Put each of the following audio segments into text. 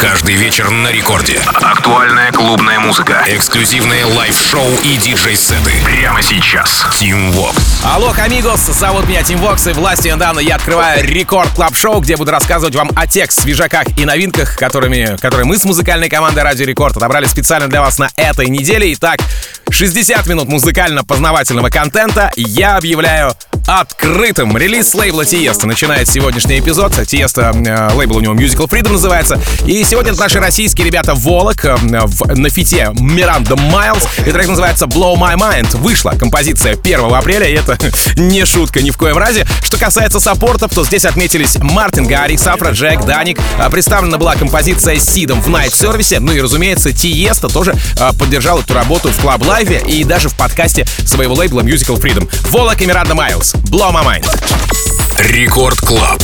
Каждый вечер на рекорде. Актуальная клубная музыка. Эксклюзивные лайв-шоу и диджей-сеты. Прямо сейчас. Тим Вокс. Hola, amigos, зовут меня Тим Вокс, и властью, данной мне, я открываю Record Club Show где буду рассказывать вам о тех свежаках и новинках, которыми, которые мы с музыкальной командой Радио Рекорд отобрали специально для вас на этой неделе. Итак, 60 минут музыкально-познавательного контента я объявляю открытым. Релиз лейбла Тиеста начинает сегодняшний эпизод. Тиеста, э, лейбл у него Musical Freedom называется. И сегодня наши российские ребята Волок э, в, на фите Миранда Майлз. И трек называется Blow My Mind. Вышла композиция 1 апреля, и это не шутка ни в коем разе. Что касается саппортов, то здесь отметились Мартин Гарри, Сафра Джек, Даник. А, представлена была композиция с Сидом в Night Service. Ну и, разумеется, Тиеста тоже а, поддержал эту работу в Club Live и даже в подкасте своего лейбла Musical Freedom. Волок и Миранда Майлз. Blow My Mind. Рекорд Клаб.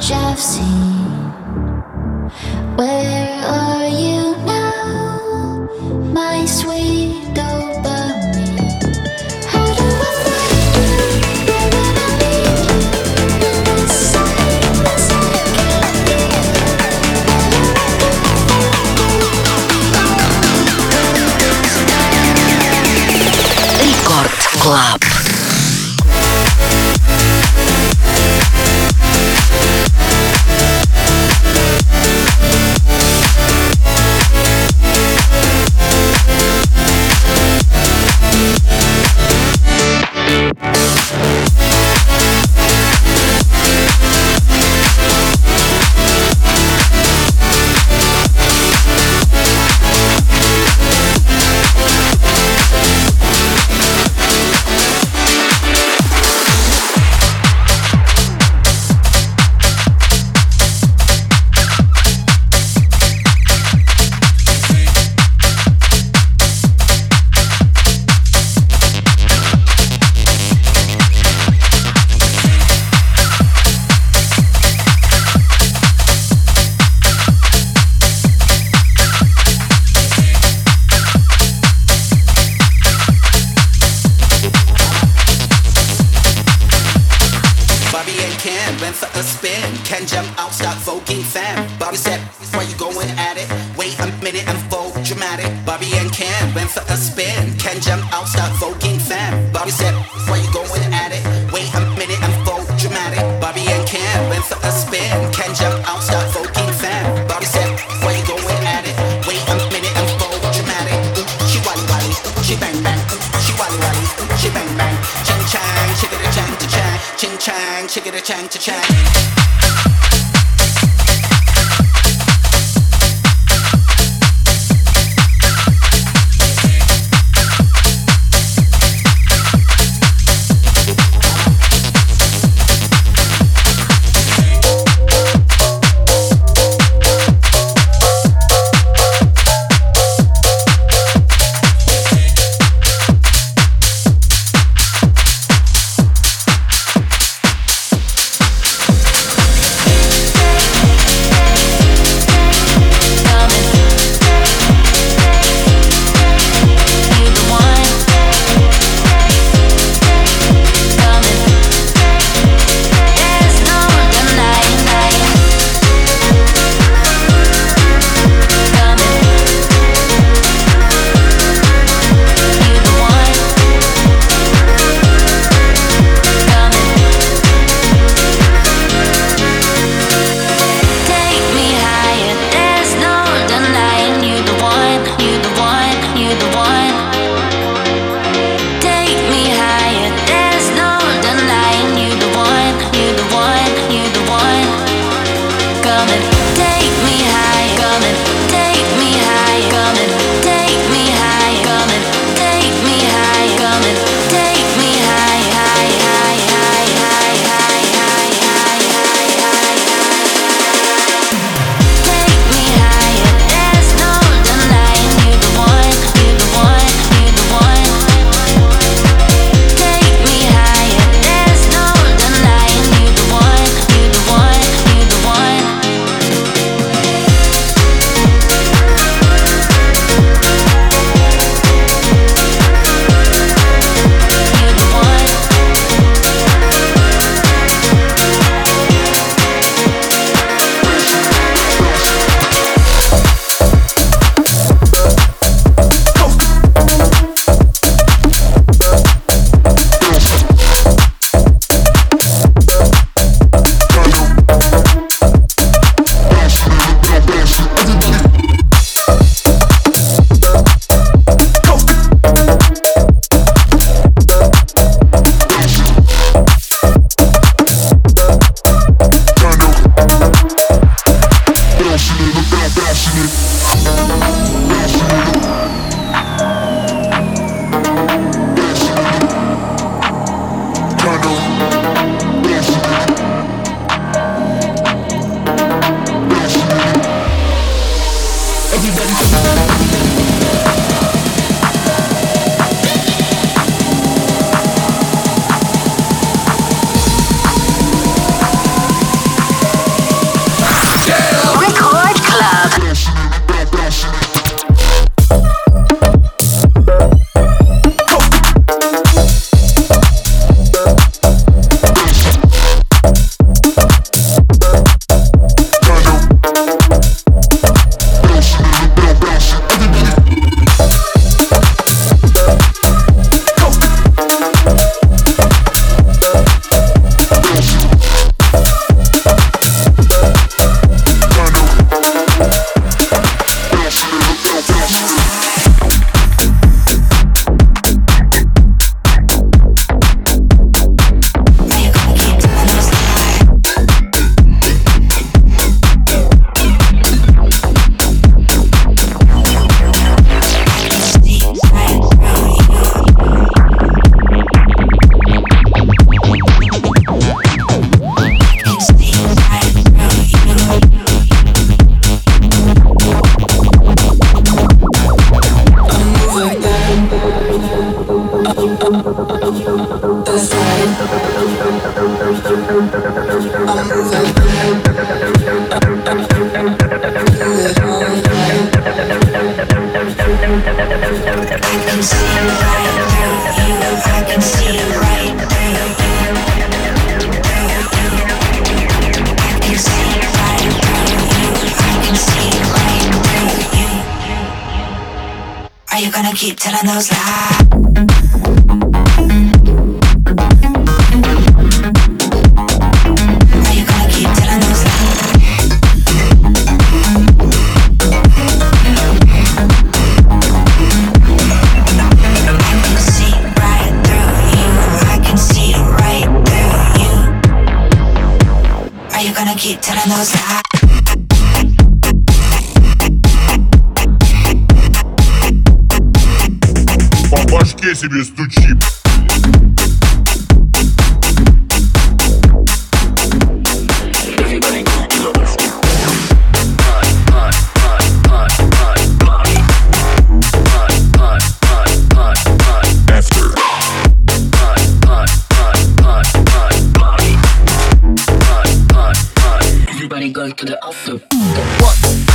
much I've seen. Where are chang, chickadee chang to chang. Everybody going to the after. What?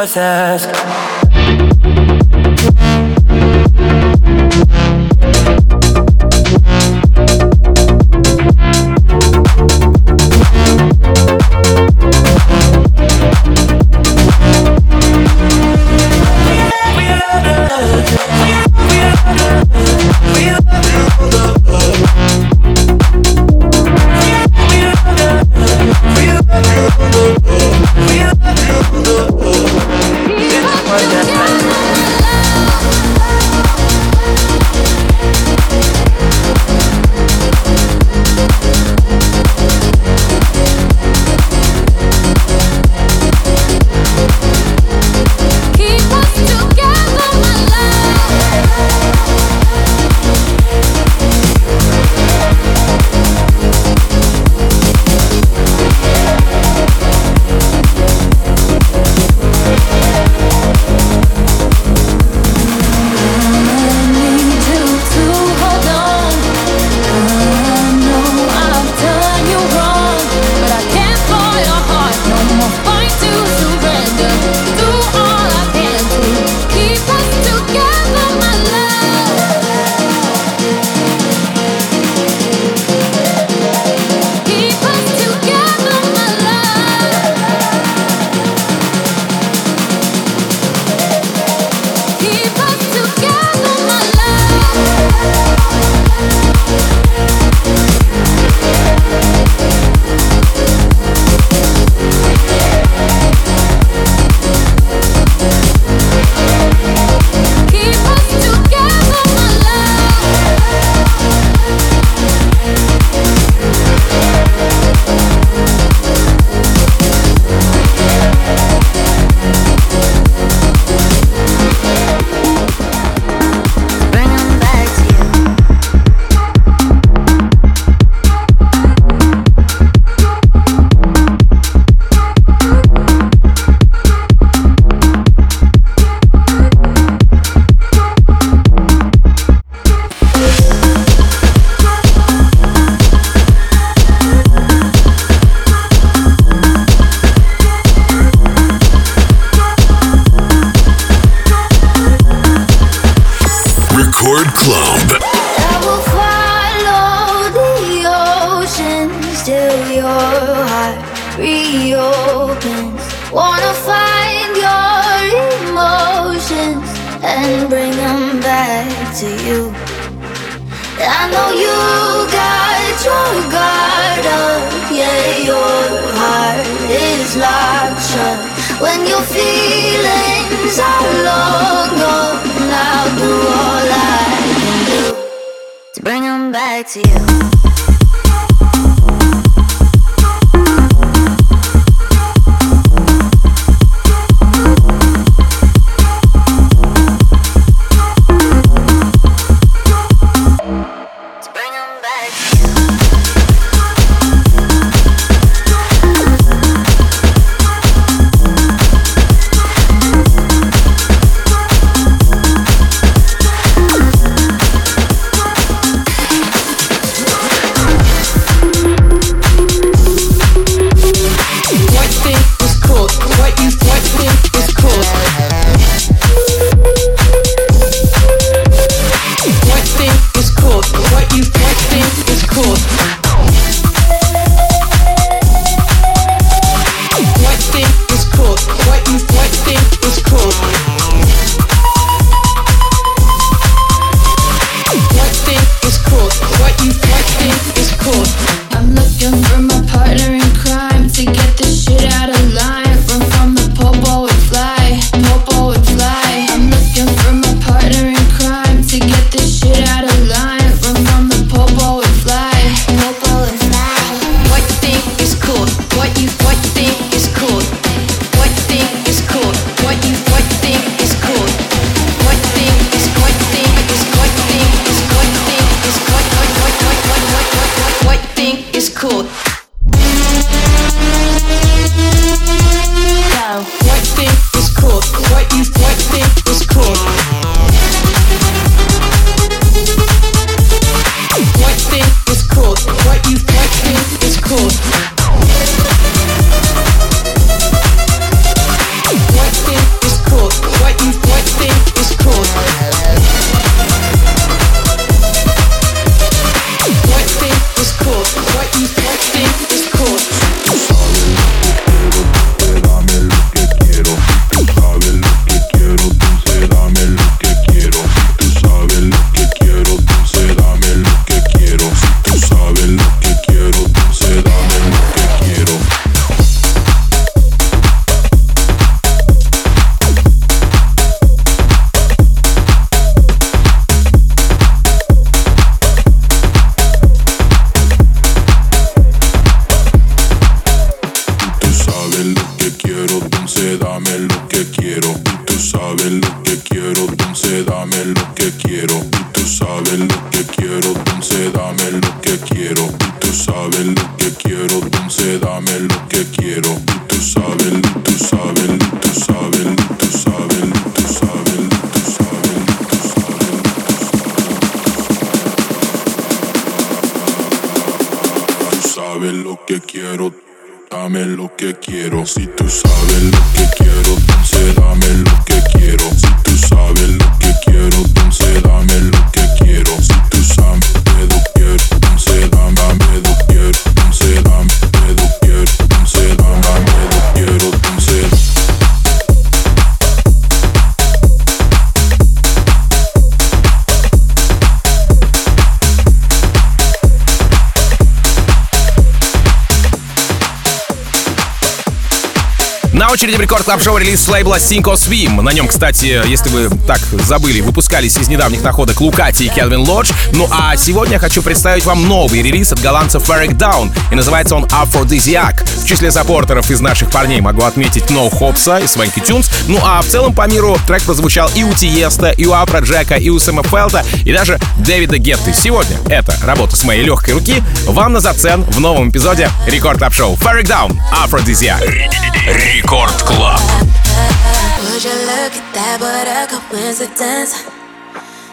was ask. Очереди в рекорд клаб шоу релиз с лейбла Sink or Swim. На нем, кстати, если вы так забыли, выпускались из недавних находок Лукати и Келвин Лодж. Ну а сегодня я хочу представить вам новый релиз от голландцев Ferreck Dawn. И называется он Aphrodisiac. В числе саппортеров из наших парней могу отметить No Hopes'а и Swanky Tunes. Ну а в целом по миру трек прозвучал и у Тиеста, и у Афроджека, и у Сэма Фельдта, и даже Дэвида Гетты. Сегодня эта работа с моей легкой руки вам на зацен в новом эпизоде Record Club Show. Ferreck Dawn, Aphrodisiac. Рекорд Клаб. what a coincidence.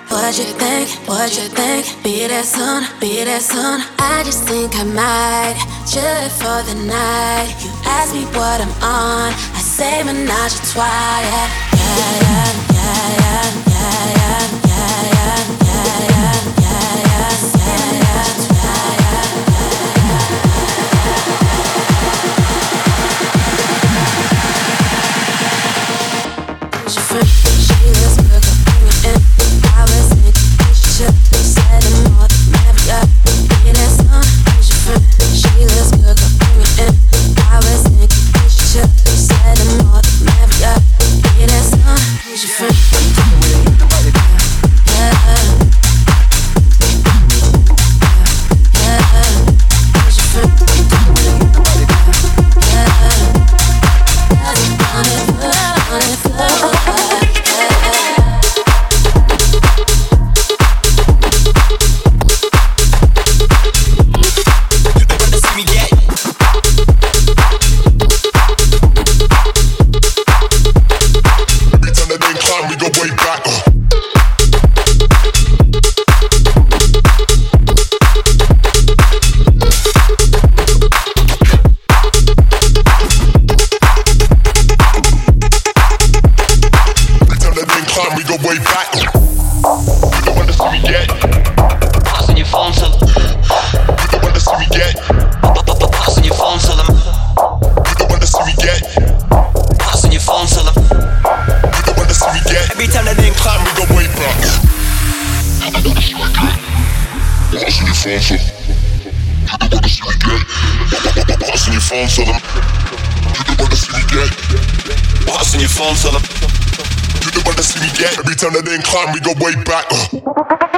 What you think, what you think? Be there soon, be there soon. I just think I might chill for the night. You ask me what I'm on, I say menage a trois. Yeah, yeah, yeah, yeah, yeah, yeah, yeah, yeah, yeah, yeah, yeah, yeah, yeah, yeah. friend. Passing your phone to them. You the one that's me get. Passing your phone to them. You the one that's me get. Every time that they climb, we go way back. Uh.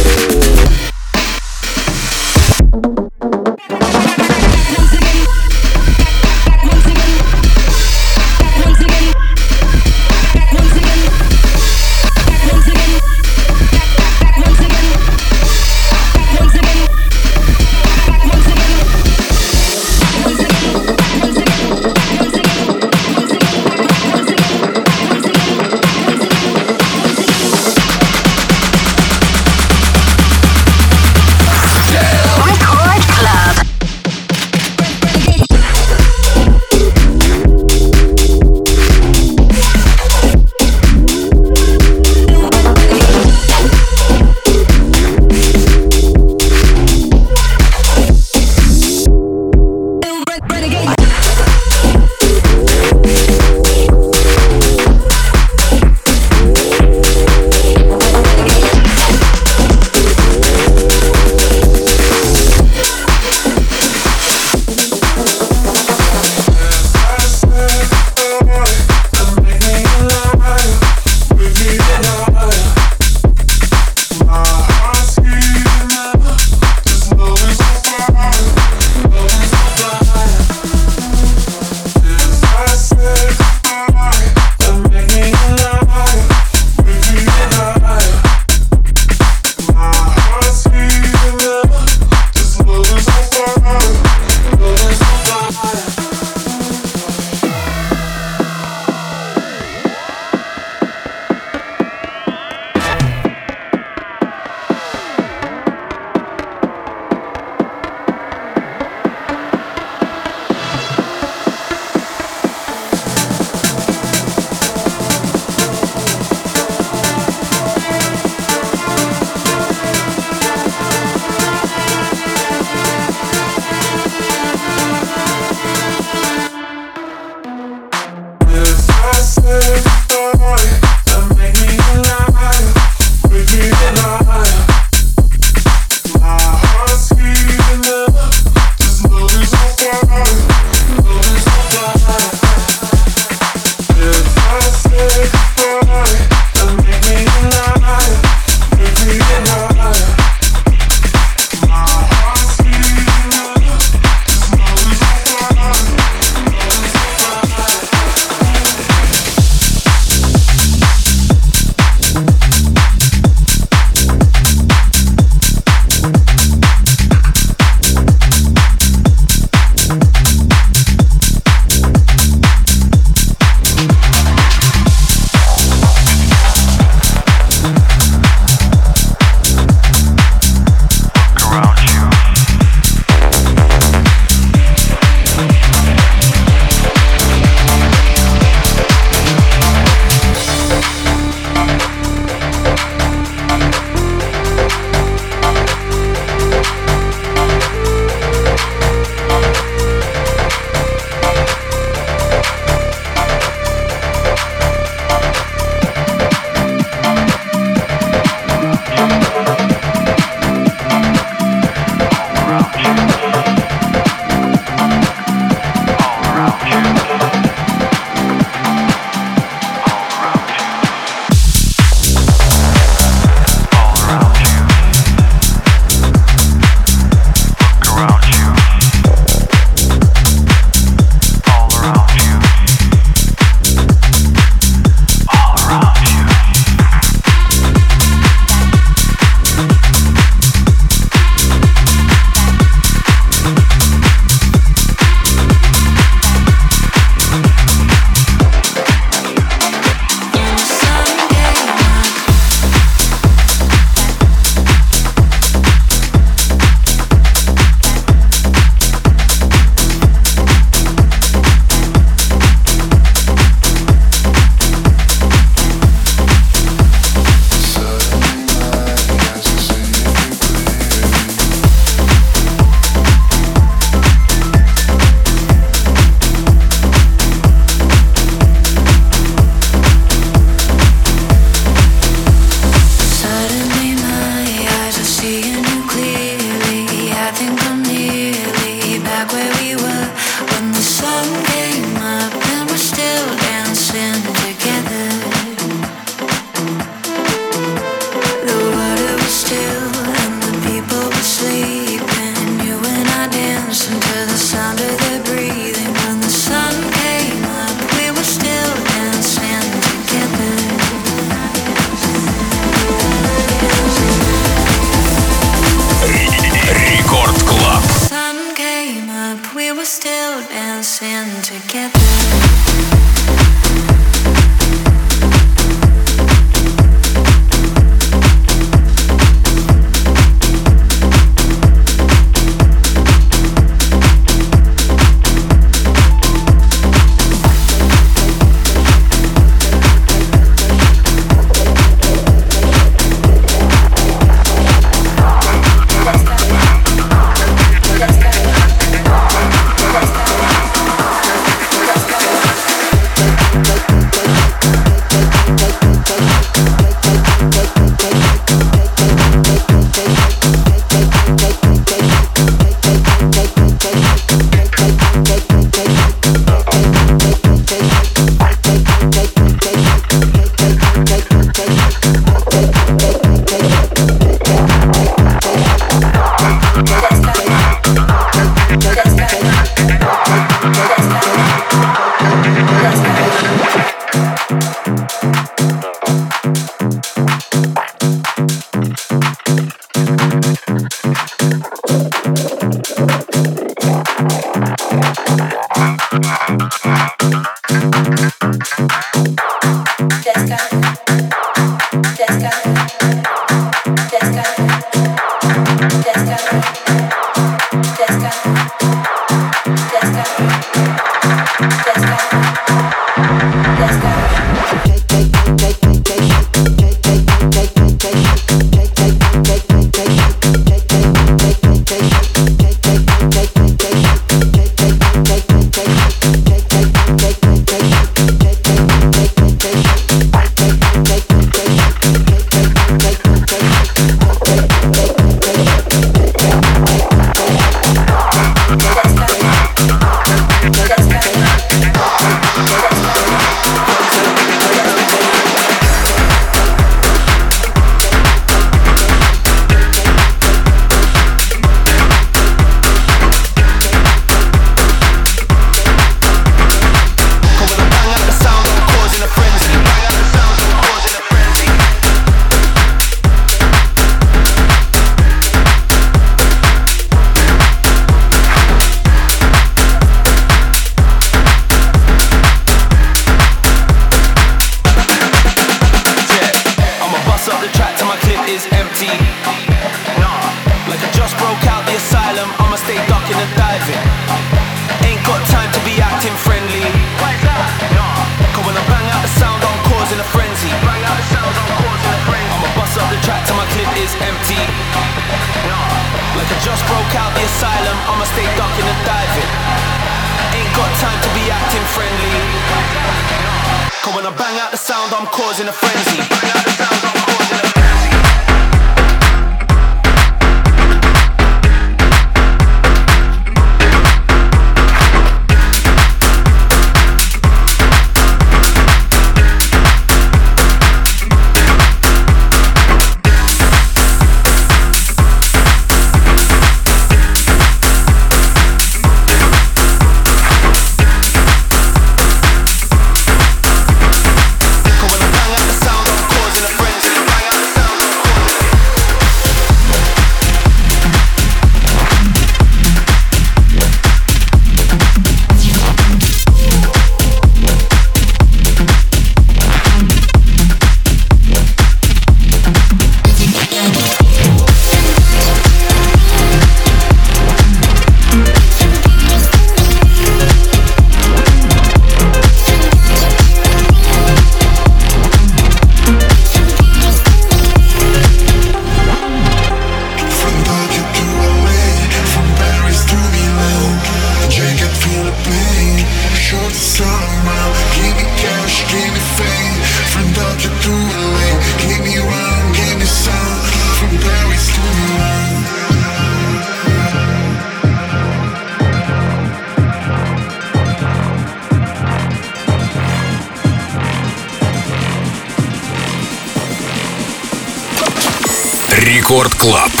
Клаб.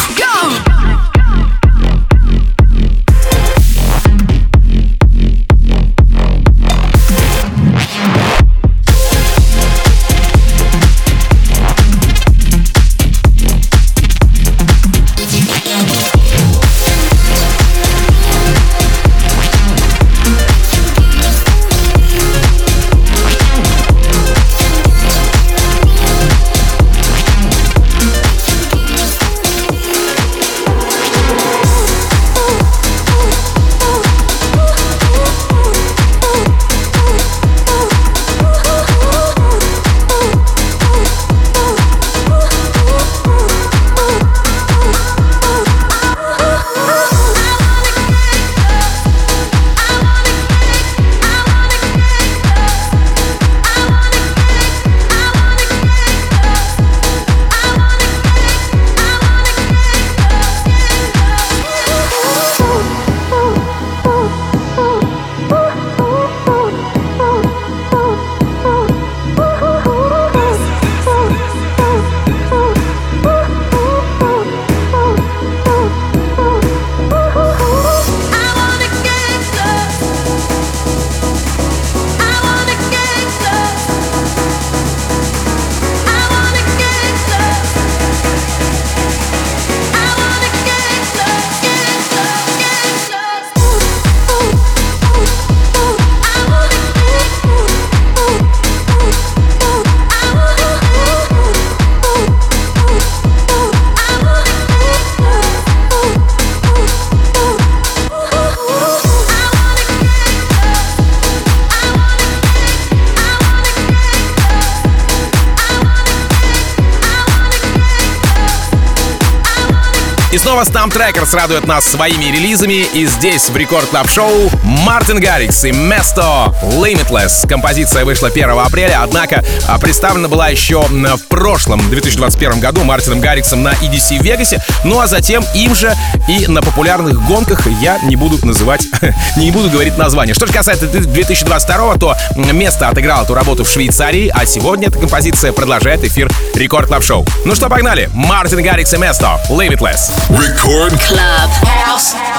Снова Stmpd Records радует нас своими релизами. И здесь в Record Club Show Мартин Гаррикс и Mesto Limitless. Композиция вышла 1 апреля, однако а, представлена была еще в прошлом, 2021 году, Мартином Гарриксом на EDC в Вегасе. Ну а затем им же и на популярных гонках я не буду называть, не буду говорить название. Что же касается 2022, то Mesto отыграл эту работу в Швейцарии, а сегодня эта композиция продолжает эфир Record Club Show. Ну что, погнали! Мартин Гаррикс и Mesto Limitless. Record Club. House.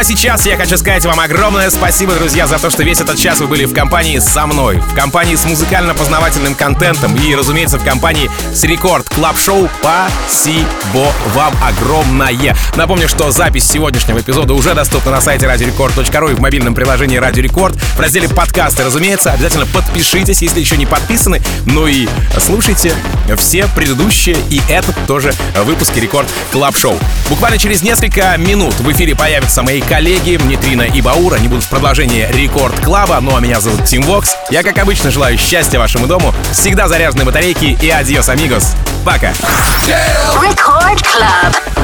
А сейчас я хочу сказать вам огромное спасибо, друзья, за то, что весь этот час вы были в компании со мной, в компании с музыкально-познавательным контентом и, разумеется, в компании с Record Club Show. Спасибо вам огромное. Напомню, что запись сегодняшнего эпизода уже доступна на сайте радиорекорд.ру и в мобильном приложении Радио Рекорд. В разделе подкасты, разумеется, обязательно подпишитесь, если еще не подписаны. Ну и слушайте все предыдущие и этот тоже выпуски Record Club Show. Буквально через несколько минут в эфире появятся мои коллеги Нитрина и Баур. Они будут в продолжении Record Club'а. Ну а меня зовут Тим Вокс. Я, как обычно, желаю счастья вашему дому, всегда заряженной батарейки и adiós, amigos. Пока. Record Club.